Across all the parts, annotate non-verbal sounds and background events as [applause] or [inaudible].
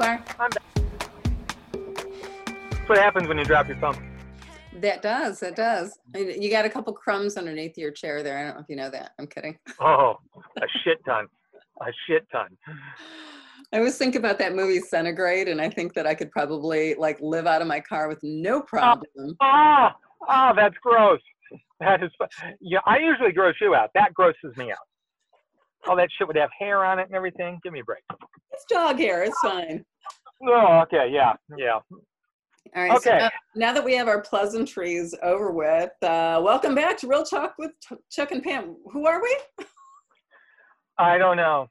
you are. I'm back. That's what happens when you drop your phone. That does. That does. You got a couple crumbs underneath your chair there. I don't know if you know that. I'm kidding. Oh, a shit ton. A shit ton. I always think about that movie Centigrade, and I think that I could probably like live out of my car with no problem. Ah, ah, that's gross. That is, yeah, I usually gross you out. That grosses me out. All that shit would have hair on it and everything. Give me a break. It's dog hair. It's fine. Oh, okay, yeah, yeah. All right. So Okay. now, now that we have our pleasantries over with, uh, welcome back to Reel Talk with Chuck and Pam. Who are we? [laughs] I don't know.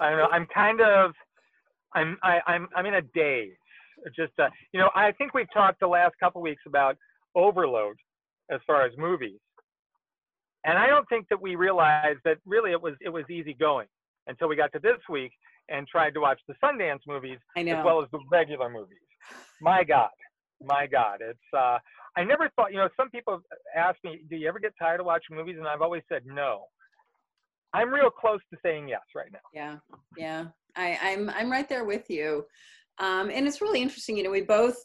I don't know. I'm kind of, I'm, I, I'm, I'm in a daze. Just, uh, you know, I think we've talked the last couple weeks about overload as far as movies, and I don't think that we realized that really it was it was easy going until we got to this week and tried to watch the Sundance movies as well as the regular movies. My [sighs] God, my God, it's. Uh, I never thought. You know, some people ask me, "Do you ever get tired of watching movies?" And I've always said no. I'm real close to saying yes right now. Yeah, yeah. I, I'm I'm right there with you. Um, and it's really interesting, you know, we both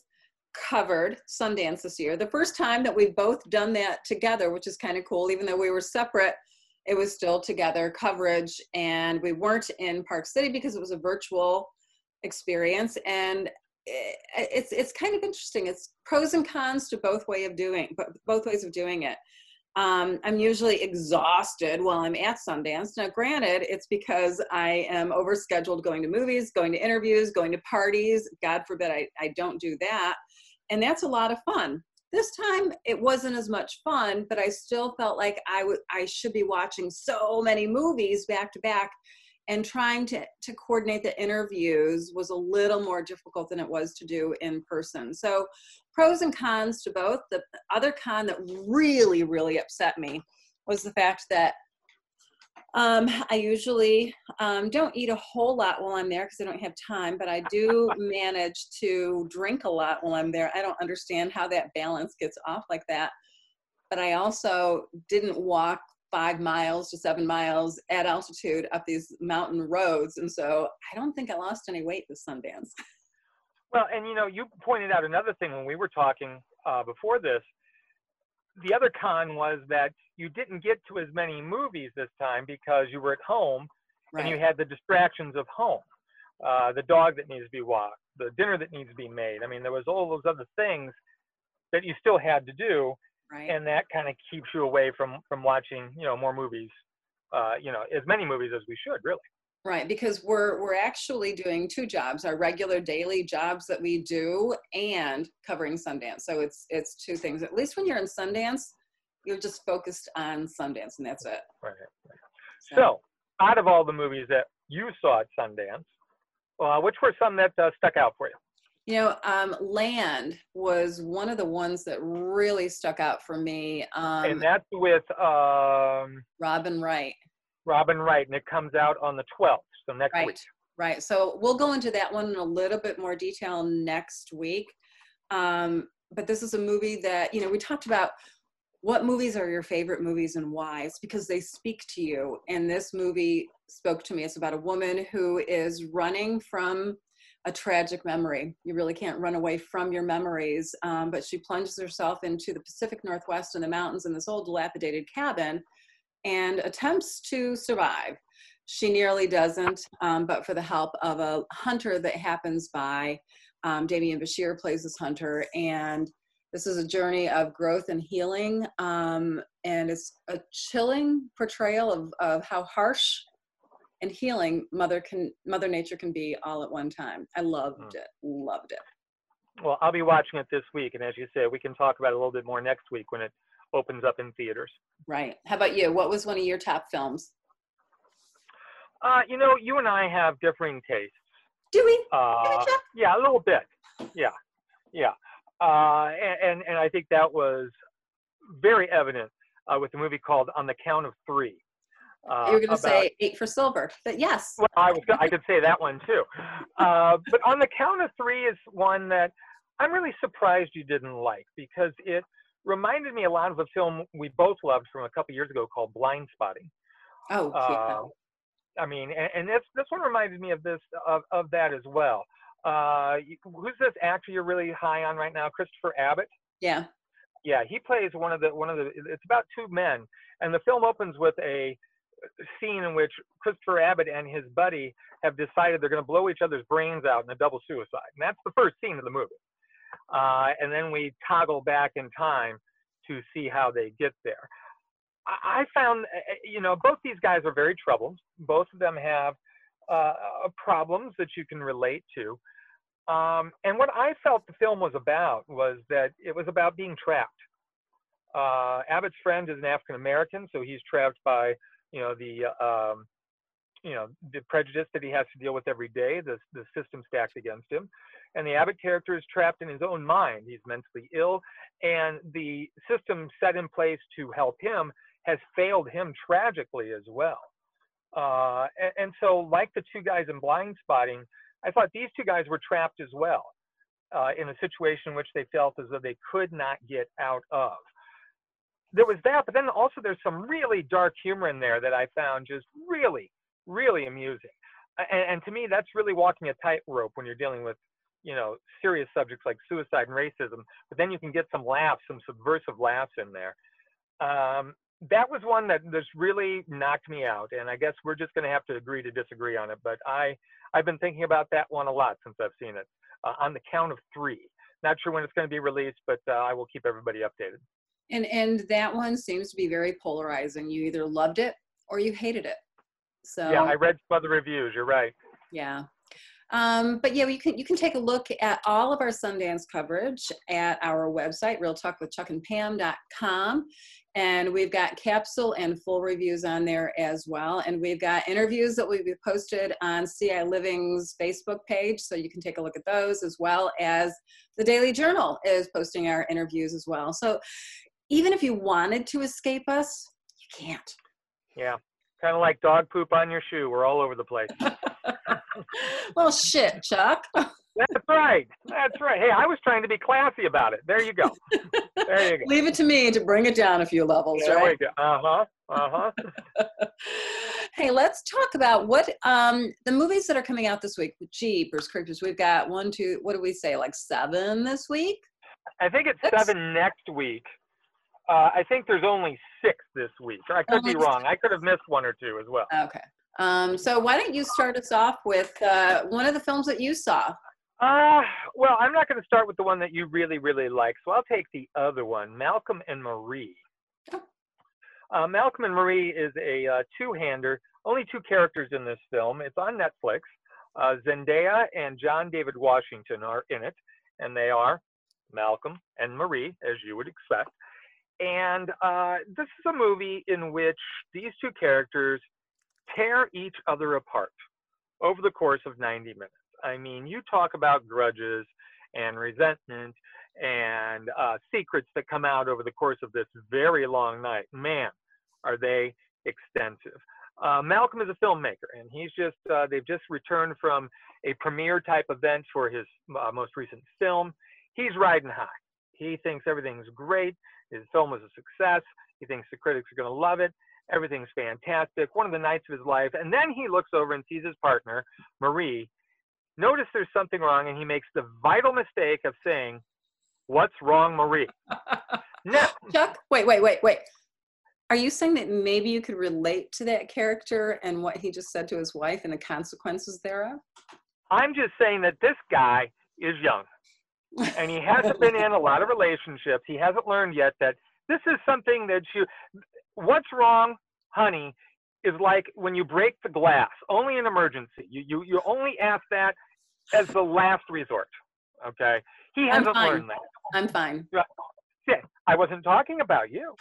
covered Sundance this year. The first time that we've both done that together, which is kind of cool, even though we were separate, it was still together coverage. And we weren't in Park City because it was a virtual experience. And it's it's kind of interesting. It's pros and cons to both way of doing both ways of doing it. Um, I'm usually exhausted while I'm at Sundance. Now, granted, it's because I am overscheduled going to movies, going to interviews, going to parties. God forbid I, I don't do that. And that's a lot of fun. This time it wasn't as much fun, but I still felt like I would I should be watching so many movies back to back and trying to, to coordinate the interviews was a little more difficult than it was to do in person. So pros and cons to both. The other con that really, really upset me was the fact that um, I usually um, don't eat a whole lot while I'm there because I don't have time, but I do [laughs] manage to drink a lot while I'm there. I don't understand how that balance gets off like that. But I also didn't walk five miles to seven miles at altitude up these mountain roads. And so I don't think I lost any weight this Sundance. Well, and you know, you pointed out another thing when we were talking uh, before this. The other con was that you didn't get to as many movies this time because you were at home and you had the distractions of home, uh, the dog that needs to be walked, the dinner that needs to be made. I mean, there was all those other things that you still had to do, right. and that kind of keeps you away from from watching, you know, more movies. Uh, you know, as many movies as we should, really. Right, because we're we're actually doing two jobs, our regular daily jobs that we do and covering Sundance. So it's it's two things. At least when you're in Sundance, you're just focused on Sundance and that's it. Right. So, out of all the movies that you saw at Sundance, uh, which were some that uh, stuck out for you? you know, um, Land was one of the ones that really stuck out for me. Um, and that's with um, Robin Wright. Robin Wright, and it comes out on the 12th, so next Right. week. Right. So we'll go into that one in a little bit more detail next week. Um, but this is a movie that, you know, we talked about what movies are your favorite movies and why. It's because they speak to you. And this movie spoke to me. It's about a woman who is running from a tragic memory. You really can't run away from your memories. Um, but she plunges herself into the Pacific Northwest and the mountains in this old dilapidated cabin and attempts to survive. She nearly doesn't, um, but for the help of a hunter that happens by, um, Demián Bichir plays this hunter, and this is a journey of growth and healing, um, and it's a chilling portrayal of, of how harsh and healing mother can mother nature can be all at one time. I loved Mm. it, loved it. Well, I'll be watching it this week, and as you say, we can talk about it a little bit more next week when it opens up in theaters. Right. How about you? What was one of your top films? Uh, you know, you and I have differing tastes. Do we? Uh, yeah, a little bit. Yeah, yeah. Uh, and, and I think that was very evident uh, with the movie called On the Count of Three. Uh, you were going to say eight for silver, but yes. Well, I was. I could say that one too. Uh, but on the count of three is one that I'm really surprised you didn't like because it reminded me a lot of a film we both loved from a couple years ago called Blind Spotting. Oh, yeah. Uh, I mean, and, and this this one reminded me of this of, of that as well. Uh, who's this actor you're really high on right now? Christopher Abbott. Yeah. Yeah, he plays one of the one of the. It's about two men, and the film opens with a scene in which Christopher Abbott and his buddy have decided they're going to blow each other's brains out in a double suicide, and that's the first scene of the movie. Uh, and then we toggle back in time to see how they get there. I, found, uh, uh, you know, both these guys are very troubled. Both of them have uh, uh, problems that you can relate to. Um, and what I felt the film was about was that it was about being trapped. Uh, Abbott's friend is an African American, so he's trapped by, you know, the um, you know the prejudice that he has to deal with every day, the the system stacked against him, and the Abbott character is trapped in his own mind. He's mentally ill, and the system set in place to help him has failed him tragically as well. Uh, and, and, so, like the two guys in Blind Spotting, I thought these two guys were trapped as well uh, in a situation in which they felt as though they could not get out of. There was that, but then also there's some really dark humor in there that I found just really really amusing. And, and to me, that's really walking a tightrope when you're dealing with, you know, serious subjects like suicide and racism. But then you can get some laughs, some subversive laughs in there. Um, that was one that just really knocked me out, and I guess we're just going to have to agree to disagree on it. But I, I've been thinking about that one a lot since I've seen it. Uh, on the count of three. Not sure when it's going to be released, but uh, I will keep everybody updated. And and that one seems to be very polarizing. You either loved it or you hated it. So yeah, I read some other reviews. You're right. Yeah. Um, but yeah, you can you can take a look at all of our Sundance coverage at our website, reeltalkwithchuckandpam.com. And we've got capsule and full reviews on there as well. And we've got interviews that we've posted on CI Living's Facebook page. So you can take a look at those as well as the Daily Journal is posting our interviews as well. So even if you wanted to escape us, you can't. Yeah kind of like dog poop on your shoe. We're all over the place. [laughs] [laughs] well, shit, Chuck. [laughs] That's right. That's right. Hey, I was trying to be classy about it. There you go. There you go. Leave it to me to bring it down a few levels, there right? We go. Uh huh. Uh huh. hey, let's talk about what um, the movies that are coming out this week. Jeepers Creepers. We've got one, two. What do we say? Like seven this week. I think it's That's... seven next week. Uh, I think there's only six this week. I could be wrong. I could have missed one or two as well. Okay. Um, so why don't you start us off with uh, one of the films that you saw? Uh, well, I'm not going to start with the one that you really, really like. So I'll take the other one, Malcolm and Marie. Oh. Uh, Malcolm and Marie is a uh, two-hander. Only two characters in this film. It's on Netflix. Uh, Zendaya and John David Washington are in it, and they are Malcolm and Marie, as you would expect. And uh, this is a movie in which these two characters tear each other apart over the course of 90 minutes. I mean, you talk about grudges and resentment and uh, secrets that come out over the course of this very long night. Man, are they extensive. Uh, Malcolm is a filmmaker, and he's just, uh, they've just returned from a premiere type event for his uh, most recent film. He's riding high. He thinks everything's great. His film was a success. He thinks the critics are going to love it. Everything's fantastic. One of the nights of his life. And then he looks over and sees his partner, Marie. Notice there's something wrong, and he makes the vital mistake of saying, What's wrong, Marie? [laughs] no. Chuck, wait, wait, wait, wait. Are you saying that maybe you could relate to that character and what he just said to his wife and the consequences thereof? I'm just saying that this guy is young and he hasn't been in a lot of [laughs] relationships. He hasn't learned yet that this is something that you. What's wrong, honey, is like when you break the glass. Only in emergency. You you you only ask that as the last resort. Okay. He hasn't learned that. I'm fine. Yeah, I wasn't talking about you.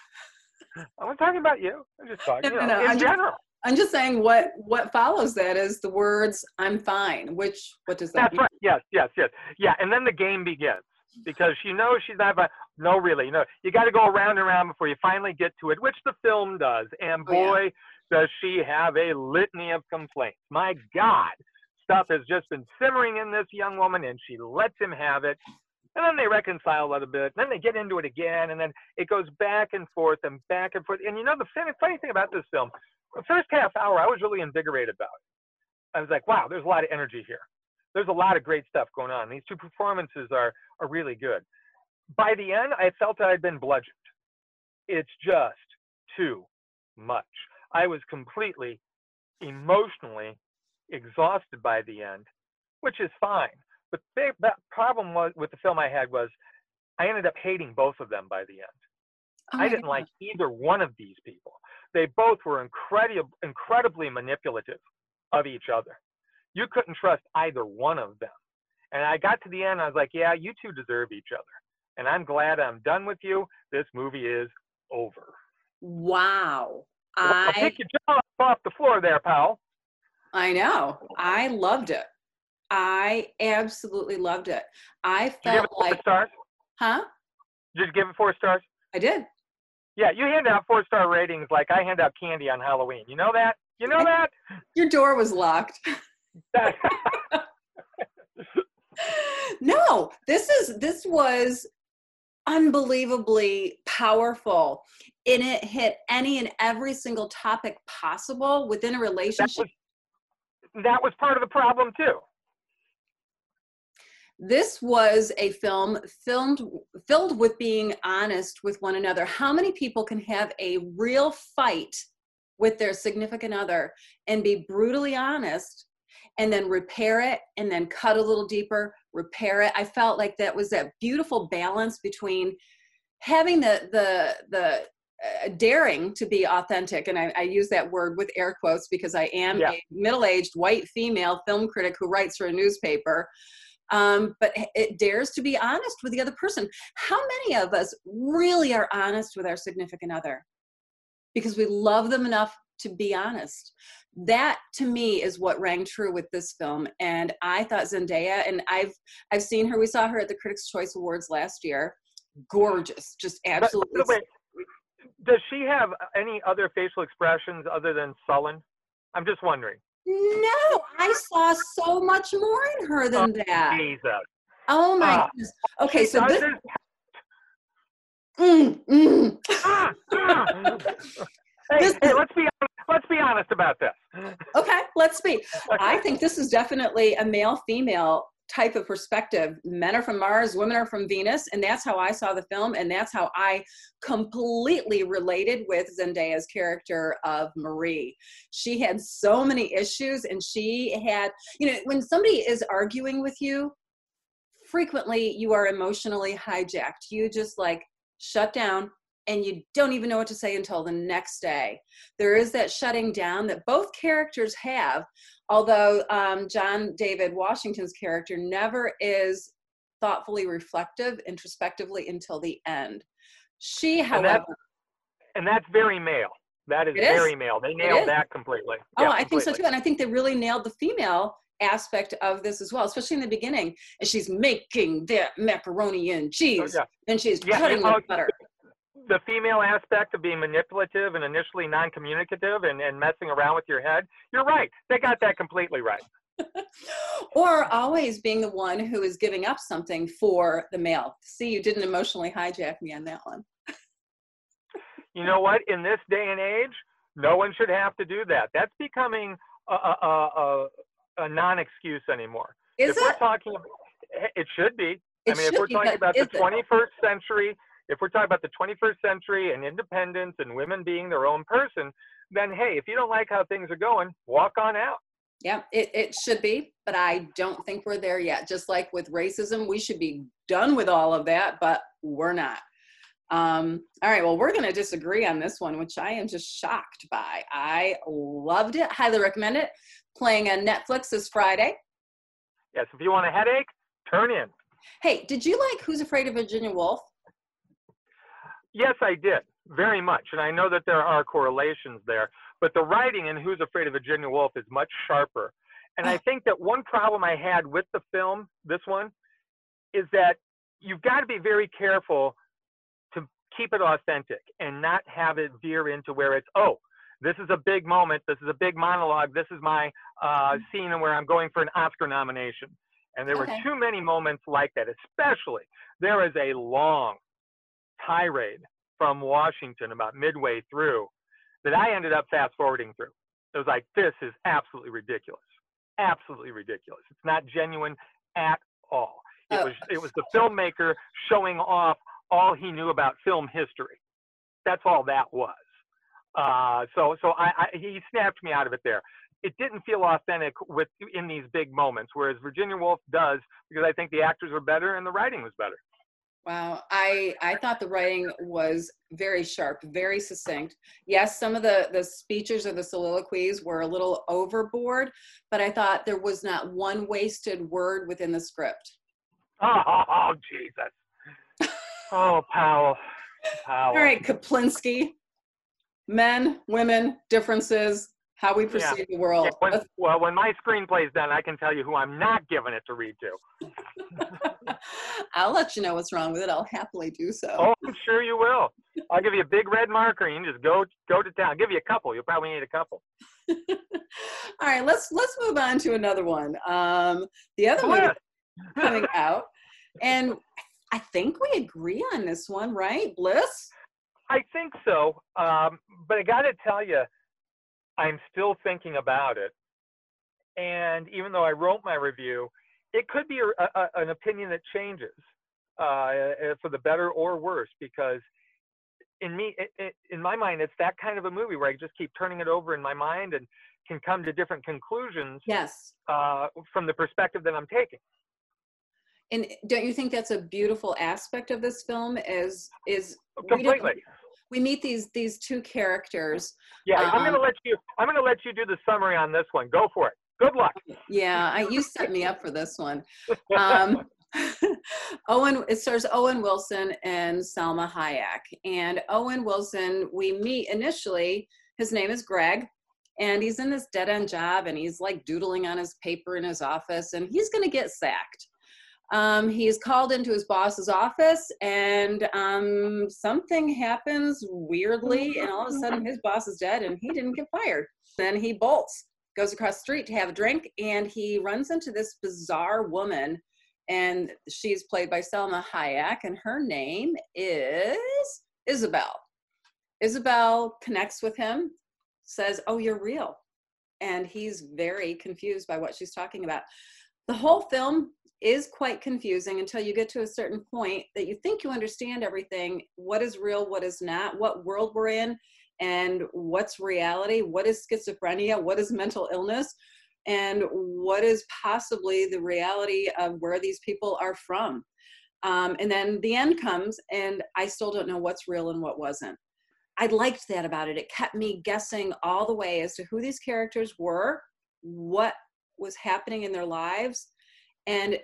I wasn't talking about you. I'm just talking no, no, no, in I'm general. Just, I'm just saying what what follows that is the words "I'm fine." Which what does that? That's mean? right. Yes, yes, yes. Yeah, and then the game begins because she knows she's not. No, really, no. you got to go around and around before you finally get to it, which the film does. And boy, oh, yeah. does she have a litany of complaints. My God, stuff has just been simmering in this young woman, and she lets him have it. And then they reconcile a little bit. And then they get into it again, and then it goes back and forth and back and forth. And you know, the funny thing about this film, the first half hour, I was really invigorated about it. I was like, wow, there's a lot of energy here. There's a lot of great stuff going on. These two performances are are really good. By the end, I felt I'd been bludgeoned. It's just too much. I was completely emotionally exhausted by the end, which is fine. But the problem was with the film I had was I ended up hating both of them by the end. Oh I didn't God. like either one of these people. They both were incredible, incredibly manipulative of each other. You couldn't trust either one of them. And I got to the end, I was like, yeah, you two deserve each other. And I'm glad I'm done with you. This movie is over. Wow. Well, I... I'll pick your jaw off the floor there, pal. I know. I loved it. I absolutely loved it. I felt like stars. Huh? Just give it four stars? I did. Yeah, you hand out four star ratings like I hand out candy on Halloween. You know that? You know that? Your door was locked. [laughs] no, this is this was unbelievably powerful. And it hit any and every single topic possible within a relationship. That was, that was part of the problem too. This was a film filmed filled with being honest with one another. How many people can have a real fight with their significant other and be brutally honest and then repair it and then cut a little deeper, repair it. I felt like that was that beautiful balance between having the the the uh, daring to be authentic and I, I, use that word with air quotes because i am yeah. a middle-aged white female film critic who writes for a newspaper um, but it dares to be honest with the other person. How many of us really are honest with our significant other? Because we love them enough to be honest. That to me is what rang true with this film and i thought zendaya and i've i've seen her. We saw her at the critics choice awards last year. Gorgeous. Just absolutely but, does she have any other facial expressions other than sullen? I'm just wondering no i saw so much more in her than oh, that Jesus. oh my uh, goodness okay so this mm, mm. Ah, ah. hey, this hey, let's be let's be honest about this. Okay, let's be. I think this is definitely a male female type of perspective. Men are from Mars, women are from Venus, and that's how I saw the film, and that's how I completely related with Zendaya's character of Marie. She had so many issues, and she had, you know, when somebody is arguing with you, frequently you are emotionally hijacked. You just like shut down, and you don't even know what to say until the next day. There is that shutting down that both characters have, although um, John David Washington's character never is thoughtfully reflective introspectively until the end. She, however, and that's, and that's very male. That is very male. They nailed that completely. Oh, yeah, I completely. think so too. And I think they really nailed the female aspect of this as well, especially in the beginning. And she's making that macaroni and cheese, oh, yeah. and she's yeah, cutting the butter the female aspect of being manipulative and initially non-communicative and, and messing around with your head, you're right. They got that completely right. [laughs] or always being the one who is giving up something for the male. See, you didn't emotionally hijack me on that one. [laughs] you know what? In this day and age, no one should have to do that. That's becoming a, a, a, a non-excuse anymore. Is if it? we're talking, it should be. It I mean, if we're talking about the 21st century if we're talking about the 21st century and independence and women being their own person, then hey, if you don't like how things are going, walk on out. Yeah, it, it should be, but I don't think we're there yet. Just like with racism, we should be done with all of that, but we're not. Um, all right, well, we're going to disagree on this one, which I am just shocked by. I loved it, highly recommend it. Playing on Netflix this Friday. Yes, if you want a headache, turn in. Hey, did you like Who's Afraid of Virginia Woolf? Yes, I did very much, and I know that there are correlations there. But the writing in Who's Afraid of Virginia Woolf is much sharper. And I think that one problem I had with the film, this one, is that you've got to be very careful to keep it authentic and not have it veer into where it's, oh, this is a big moment, this is a big monologue, this is my uh, mm-hmm. scene where I'm going for an Oscar nomination. And there okay. were too many moments like that, especially there is a long tirade from Washington about midway through that I ended up fast forwarding through. It was like, this is absolutely ridiculous. absolutely ridiculous. It's not genuine at all. It Oh. was it was the filmmaker showing off all he knew about film history. That's all that was. Uh, so so I, I he snapped me out of it there. It didn't feel authentic with in these big moments, whereas Virginia Woolf does because I think the actors were better and the writing was better. Wow, I I thought the writing was very sharp, very succinct. Yes, some of the the speeches or the soliloquies were a little overboard, but I thought there was not one wasted word within the script. Oh, [laughs] oh Jesus! Oh Powell, Powell. All right, Koplinski. Men, women, differences, how we perceive the world. Yeah, when, well, when my screenplay's done, I can tell you who I'm not giving it to read to. [laughs] I'll let you know what's wrong with it. I'll happily do so. Oh, I'm sure you will. I'll give you a big red marker and you just go go to town. I'll give you a couple. You'll probably need a couple. [laughs] All right, let's let's move on to another one. Um, the other one coming [laughs] out, and I think we agree on this one, right? Bliss. I think so. Um, but I got to tell you, I'm still thinking about it. And even though I wrote my review, it could be a, a, an opinion that changes uh, for the better or worse because in me, it, it, in my mind, it's that kind of a movie where I just keep turning it over in my mind and can come to different conclusions Yes. uh, from the perspective that I'm taking. And don't you think that's a beautiful aspect of this film? Is is Completely. We meet these these two characters. Yeah, I'm Um, gonna let you. I'm gonna let you do the summary on this one. Go for it. Good luck. Yeah, I, you set me up for this one. [laughs] Um, [laughs] Owen, it stars Owen Wilson and Salma Hayek. And Owen Wilson, we meet initially, his name is Greg, and he's in this dead end job and he's like doodling on his paper in his office and he's going to get sacked. Um, he's called into his boss's office and um, something happens weirdly, and all of a sudden his boss is dead and he didn't get fired. Then he bolts, goes across the street to have a drink, and he runs into this bizarre woman and she's played by Salma Hayek, and her name is Isabel. Isabel connects with him, says, Oh, you're real. And he's very confused by what she's talking about. The whole film is quite confusing until you get to a certain point that you think you understand everything what is real, what is not, what world we're in, and what's reality, what is schizophrenia, what is mental illness and what is possibly the reality of where these people are from. Um, and then the end comes, and I still don't know what's real and what wasn't. I liked that about it. It kept me guessing all the way as to who these characters were, what was happening in their lives, and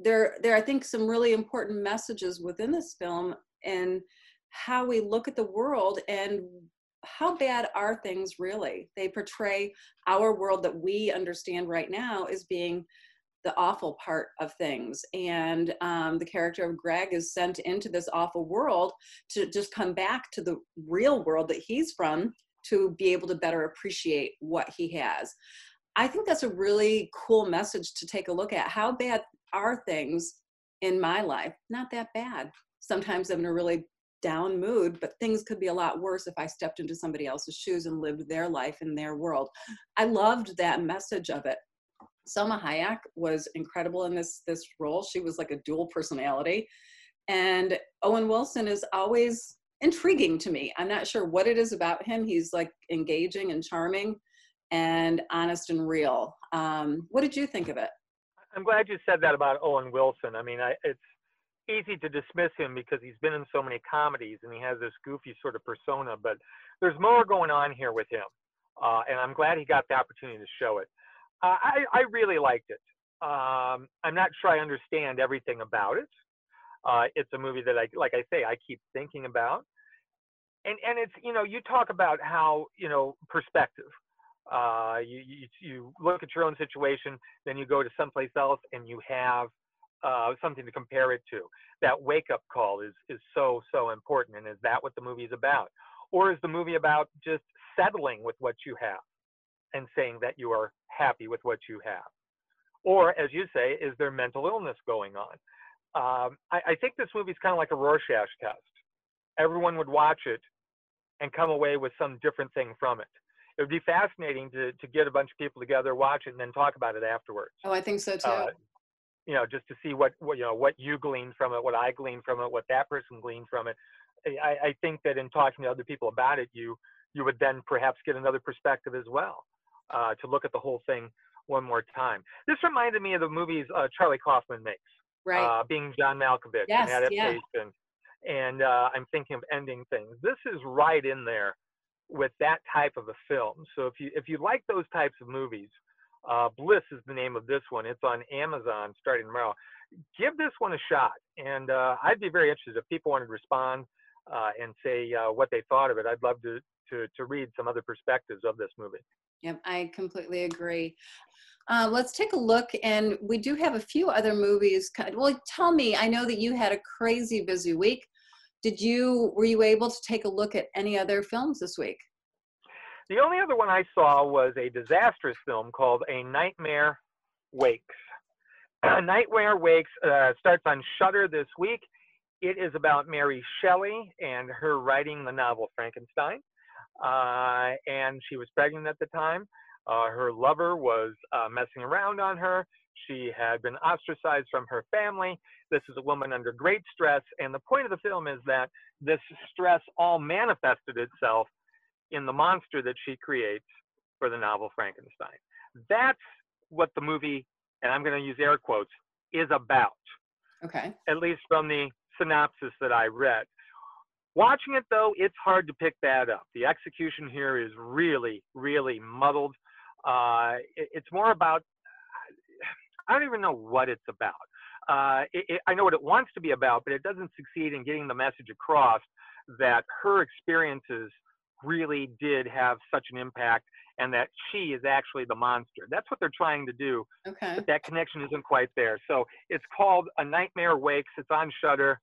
there, there I think some really important messages within this film and how we look at the world and how bad are things really? They portray our world that we understand right now as being the awful part of things. And um, the character of Greg is sent into this awful world to just come back to the real world that he's from to be able to better appreciate what he has. I think that's a really cool message to take a look at. How bad are things in my life? Not that bad. Sometimes I'm in a really down mood, but things could be a lot worse if I stepped into somebody else's shoes and lived their life in their world. I loved that message of it. Salma Hayek was incredible in this this role. She was like a dual personality, and Owen Wilson is always intriguing to me. I'm not sure what it is about him. He's like engaging and charming, and honest and real. Um, what did you think of it? I'm glad you said that about Owen Wilson. I mean, I, it's easy to dismiss him because he's been in so many comedies and he has this goofy sort of persona, but there's more going on here with him. Uh, and I'm glad he got the opportunity to show it. Uh, I, I really liked it. Um, I'm not sure I understand everything about it. Uh, it's a movie that I, like I say, I keep thinking about. And, and it's, you know, you talk about how, you know, perspective. Uh, you, you, you look at your own situation, then you go to someplace else and you have uh, something to compare it to. That wake up call is is so so important. And is that what the movie is about, or is the movie about just settling with what you have and saying that you are happy with what you have, or as you say, is there mental illness going on? Um, I, I think this movie is kind of like a Rorschach test. Everyone would watch it and come away with some different thing from it. It would be fascinating to to get a bunch of people together, watch it, and then talk about it afterwards. Oh, I think so too. Uh, you know, just to see what, what you know what you gleaned from it, what I gleaned from it, what that person gleaned from it. I, I think that in talking to other people about it, you you would then perhaps get another perspective as well uh, to look at the whole thing one more time. This reminded me of the movies uh, Charlie Kaufman makes, right? Uh, being John Malkovich, yes, an adaptation. Yeah. And uh, I'm thinking of ending things. This is right in there with that type of a film. So if you if you like those types of movies, uh, Bliss is the name of this one. It's on Amazon starting tomorrow. Give this one a shot, and uh, I'd be very interested if people wanted to respond uh, and say uh, what they thought of it. I'd love to, to to read some other perspectives of this movie. Yep, I completely agree. Uh, let's take a look, and we do have a few other movies. Well, tell me. I know that you had a crazy busy week. Did you were you able to take a look at any other films this week? The only other one I saw was a disastrous film called A Nightmare Wakes. [clears throat] Nightmare Wakes uh, starts on Shudder this week. It is about Mary Shelley and her writing the novel Frankenstein. Uh, and she was pregnant at the time. Uh, her lover was uh, messing around on her. She had been ostracized from her family. This is a woman under great stress. And the point of the film is that this stress all manifested itself in the monster that she creates for the novel Frankenstein. That's what the movie, and I'm going to use air quotes, is about. Okay. At least from the synopsis that I read. Watching it though, it's hard to pick that up. The execution here is really, really muddled. Uh, it, it's more about, I don't even know what it's about. Uh, it, it, I know what it wants to be about, but it doesn't succeed in getting the message across that her experiences really did have such an impact and that she is actually the monster. That's what they're trying to do. Okay. But that connection isn't quite there. So it's called A Nightmare Wakes. It's on Shudder.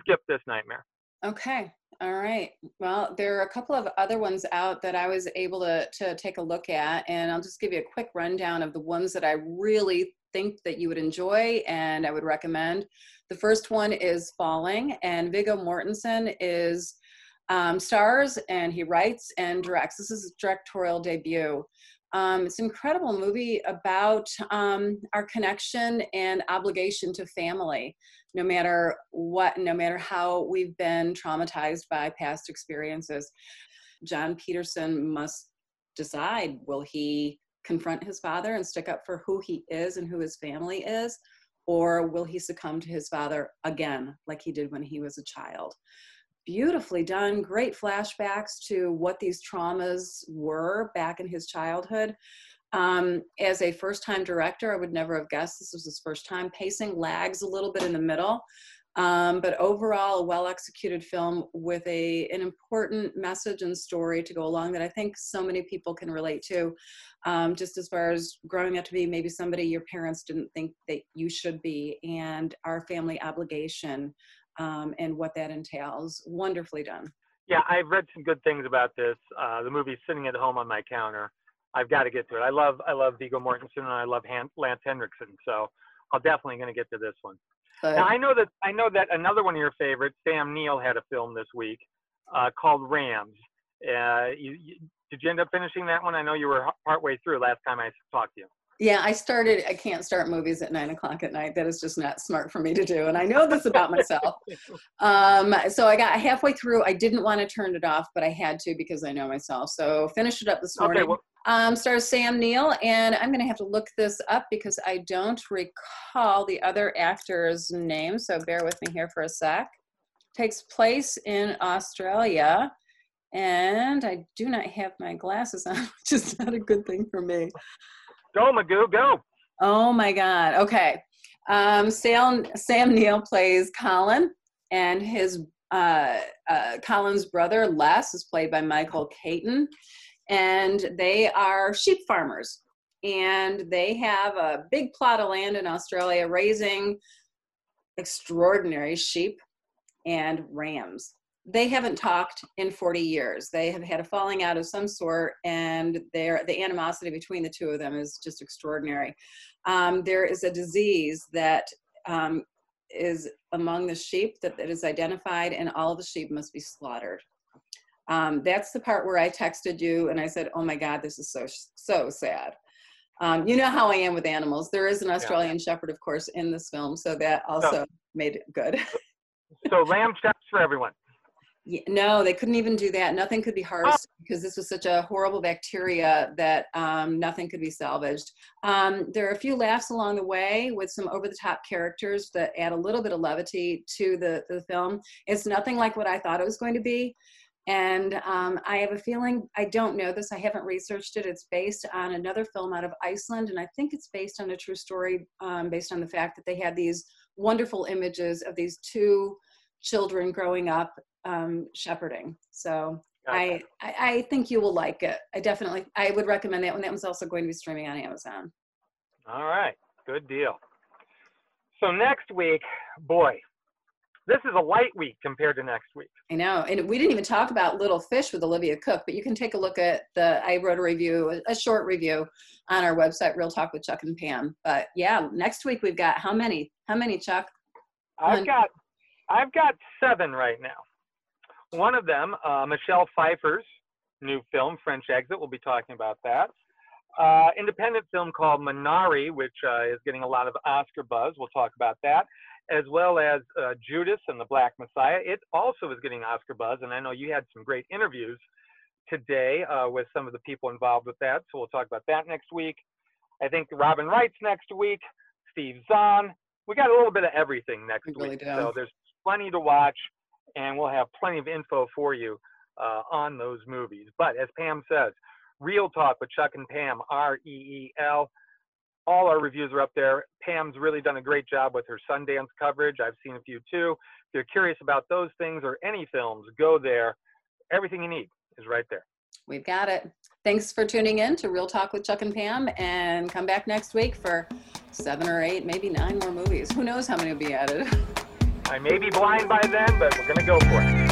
Skip this nightmare. Okay. All right. Well, there are a couple of other ones out that I was able to, to take a look at, and I'll just give you a quick rundown of the ones that I really think that you would enjoy and I would recommend. The first one is Falling, and Viggo Mortensen is um, stars and he writes and directs. This is his directorial debut. Um, it's an incredible movie about um, our connection and obligation to family, no matter what, no matter how we've been traumatized by past experiences. John Peterson must decide will he confront his father and stick up for who he is and who his family is, or will he succumb to his father again, like he did when he was a child? beautifully done, great flashbacks to what these traumas were back in his childhood. Um, as a first time director, I would never have guessed this was his first time. Pacing lags a little bit in the middle, um, but overall, a well executed film with a, an important message and story to go along that I think so many people can relate to. Um, just as far as growing up to be maybe somebody your parents didn't think that you should be, and our family obligation um, and what that entails. Wonderfully done. Yeah, I've read some good things about this. Uh, the movie's sitting at home on my counter. I've got to get to it. I love I love Viggo Mortensen and I love Han- Lance Henriksen, so I'm definitely going to get to this one. Now I know that I know that another one of your favorites, Sam Neill, had a film this week uh, called Rams. Uh, you, you, did you end up finishing that one? I know you were partway through last time I talked to you. Yeah, I started, I can't start movies at nine o'clock at night. That is just not smart for me to do. And I know this about myself. [laughs] Um, so I got halfway through. I didn't want to turn it off, but I had to because I know myself. So finished it up this morning. Okay, well, um, stars Sam Neill, and I'm going to have to look this up because I don't recall the other actor's name. So bear with me here for a sec. Takes place in Australia, and I do not have my glasses on, [laughs] which is not a good thing for me. Go, Magoo, go. Oh my God. Okay. Um, Sam, Sam Neill plays Colin, and his uh, uh, Colin's brother Les is played by Michael Caton, and they are sheep farmers, and they have a big plot of land in Australia raising extraordinary sheep and rams they haven't talked in 40 years. They have had a falling out of some sort, and the animosity between the two of them is just extraordinary. Um, there is a disease that um, is among the sheep that, that is identified, and all the sheep must be slaughtered. Um, that's the part where I texted you and I said, "Oh my God, this is so so sad." Um, you know how I am with animals. There is an Australian yeah. Shepherd, of course, in this film, so that also so, made it good. [laughs] so lamb chops for everyone. Yeah, no, they couldn't even do that. Nothing could be harvested oh. because this was such a horrible bacteria that um, nothing could be salvaged. Um, there are a few laughs along the way with some over-the-top characters that add a little bit of levity to the, the film. It's nothing like what I thought it was going to be. And um, I have a feeling, I don't know this, I haven't researched it. It's based on another film out of Iceland, and I think it's based on a true story, um, based on the fact that they had these wonderful images of these two children growing up um, shepherding. So I, I, I think you will like it. I definitely I would recommend that one. That one's also going to be streaming on Amazon. All right, good deal. So next week, boy, this is a light week compared to next week. I know, and we didn't even talk about Little Fish with Olivia Cooke, but you can take a look at the. I wrote a review, a short review, on our website, Reel Talk with Chuck and Pam. But yeah, next week we've got how many? How many, Chuck? I've got, I've got seven right now. One of them, uh, Michelle Pfeiffer's new film, French Exit. We'll be talking about that. Uh, independent film called Minari, which uh, is getting a lot of Oscar buzz. We'll talk about that, as well as uh, Judas and the Black Messiah. It also is getting Oscar buzz, and I know you had some great interviews today uh, with some of the people involved with that. So we'll talk about that next week. I think Robin Wright's next week. Steve Zahn. We got a little bit of everything next we week. Really so there's plenty to watch and we'll have plenty of info for you uh, on those movies. But as Pam says, Reel Talk with Chuck and Pam, R E E L. All our reviews are up there. Pam's really done a great job with her Sundance coverage. I've seen a few too. If you're curious about those things or any films, go there. Everything you need is right there. We've got it. Thanks for tuning in to Reel Talk with Chuck and Pam, and come back next week for seven or eight, maybe nine more movies. Who knows how many will be added? I may be blind by then, but we're going to go for it.